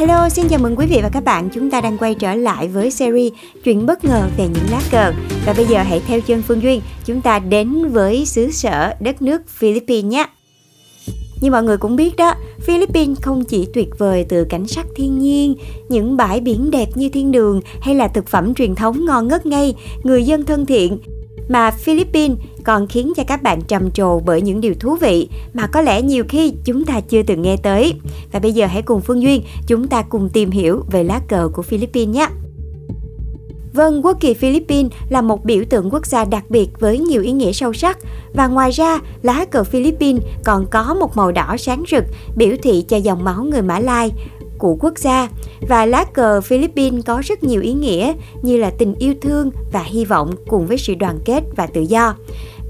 Hello, xin chào mừng quý vị và các bạn. Chúng ta đang quay trở lại với series Chuyện bất ngờ về những lá cờ. Và bây giờ hãy theo chân Phương Duyên, chúng ta đến với xứ sở đất nước Philippines nhé. Như mọi người cũng biết đó, Philippines không chỉ tuyệt vời từ cảnh sắc thiên nhiên, những bãi biển đẹp như thiên đường hay là thực phẩm truyền thống ngon ngất ngây, người dân thân thiện, mà Philippines còn khiến cho các bạn trầm trồ bởi những điều thú vị mà có lẽ nhiều khi chúng ta chưa từng nghe tới. Và bây giờ hãy cùng Phương Duyên chúng ta cùng tìm hiểu về lá cờ của Philippines nhé. Vâng, quốc kỳ Philippines là một biểu tượng quốc gia đặc biệt với nhiều ý nghĩa sâu sắc và ngoài ra, lá cờ Philippines còn có một màu đỏ sáng rực biểu thị cho dòng máu người Mã Lai của quốc gia và lá cờ Philippines có rất nhiều ý nghĩa như là tình yêu thương và hy vọng cùng với sự đoàn kết và tự do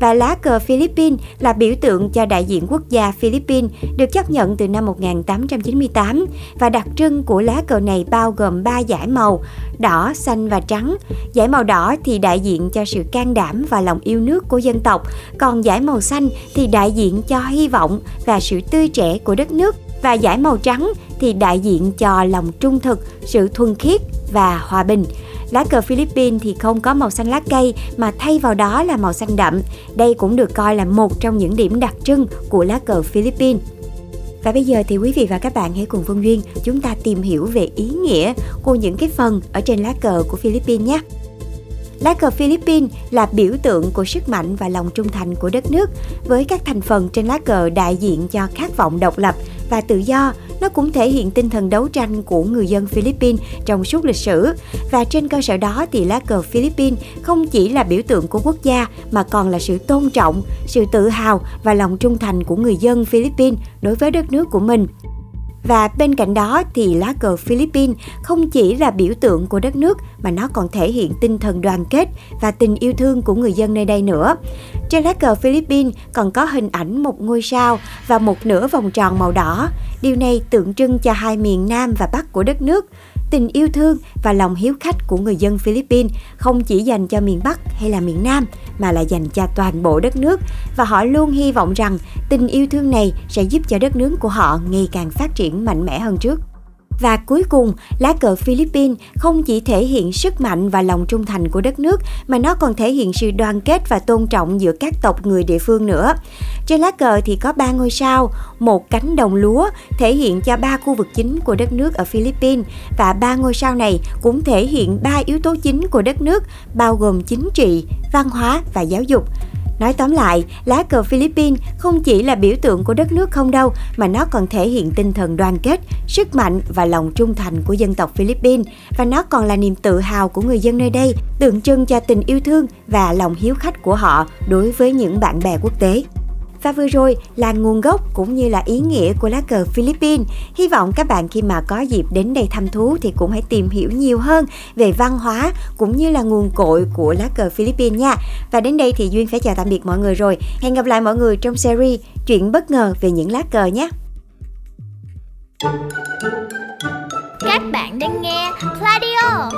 và lá cờ Philippines là biểu tượng cho đại diện quốc gia Philippines được chấp nhận từ năm 1898 và đặc trưng của lá cờ này bao gồm 3 dải màu đỏ, xanh và trắng. Dải màu đỏ thì đại diện cho sự can đảm và lòng yêu nước của dân tộc, còn dải màu xanh thì đại diện cho hy vọng và sự tươi trẻ của đất nước và giải màu trắng thì đại diện cho lòng trung thực, sự thuần khiết và hòa bình. Lá cờ Philippines thì không có màu xanh lá cây mà thay vào đó là màu xanh đậm. Đây cũng được coi là một trong những điểm đặc trưng của lá cờ Philippines. Và bây giờ thì quý vị và các bạn hãy cùng Phương Duyên chúng ta tìm hiểu về ý nghĩa của những cái phần ở trên lá cờ của Philippines nhé. Lá cờ Philippines là biểu tượng của sức mạnh và lòng trung thành của đất nước, với các thành phần trên lá cờ đại diện cho khát vọng độc lập và tự do. Nó cũng thể hiện tinh thần đấu tranh của người dân Philippines trong suốt lịch sử. Và trên cơ sở đó thì lá cờ Philippines không chỉ là biểu tượng của quốc gia mà còn là sự tôn trọng, sự tự hào và lòng trung thành của người dân Philippines đối với đất nước của mình. Và bên cạnh đó thì lá cờ Philippines không chỉ là biểu tượng của đất nước, mà nó còn thể hiện tinh thần đoàn kết và tình yêu thương của người dân nơi đây nữa. Trên lá cờ Philippines còn có hình ảnh một ngôi sao và một nửa vòng tròn màu đỏ. Điều này tượng trưng cho hai miền Nam và Bắc của đất nước tình yêu thương và lòng hiếu khách của người dân Philippines không chỉ dành cho miền Bắc hay là miền Nam, mà là dành cho toàn bộ đất nước và họ luôn hy vọng rằng tình yêu thương này sẽ giúp cho đất nước của họ ngày càng phát triển mạnh mẽ hơn trước. Và cuối cùng, lá cờ Philippines không chỉ thể hiện sức mạnh và lòng trung thành của đất nước mà nó còn thể hiện sự đoàn kết và tôn trọng giữa các tộc người địa phương nữa. Trên lá cờ thì có ba ngôi sao, một cánh đồng lúa thể hiện cho ba khu vực chính của đất nước ở Philippines và ba ngôi sao này cũng thể hiện ba yếu tố chính của đất nước bao gồm chính trị, văn hóa và giáo dục. Nói tóm lại, lá cờ Philippines không chỉ là biểu tượng của đất nước không đâu, mà nó còn thể hiện tinh thần đoàn kết, sức mạnh và lòng trung thành của dân tộc Philippines. Và nó còn là niềm tự hào của người dân nơi đây, tượng trưng cho tình yêu thương và lòng hiếu khách của họ đối với những bạn bè quốc tế. Và vừa rồi là nguồn gốc cũng như là ý nghĩa của lá cờ Philippines. Hy vọng các bạn khi mà có dịp đến đây thăm thú thì cũng hãy tìm hiểu nhiều hơn về văn hóa cũng như là nguồn cội của lá cờ Philippines nha. Và đến đây thì Duyên phải chào tạm biệt mọi người rồi. Hẹn gặp lại mọi người trong series Chuyện bất ngờ về những lá cờ nhé. Các bạn đang nghe Pladio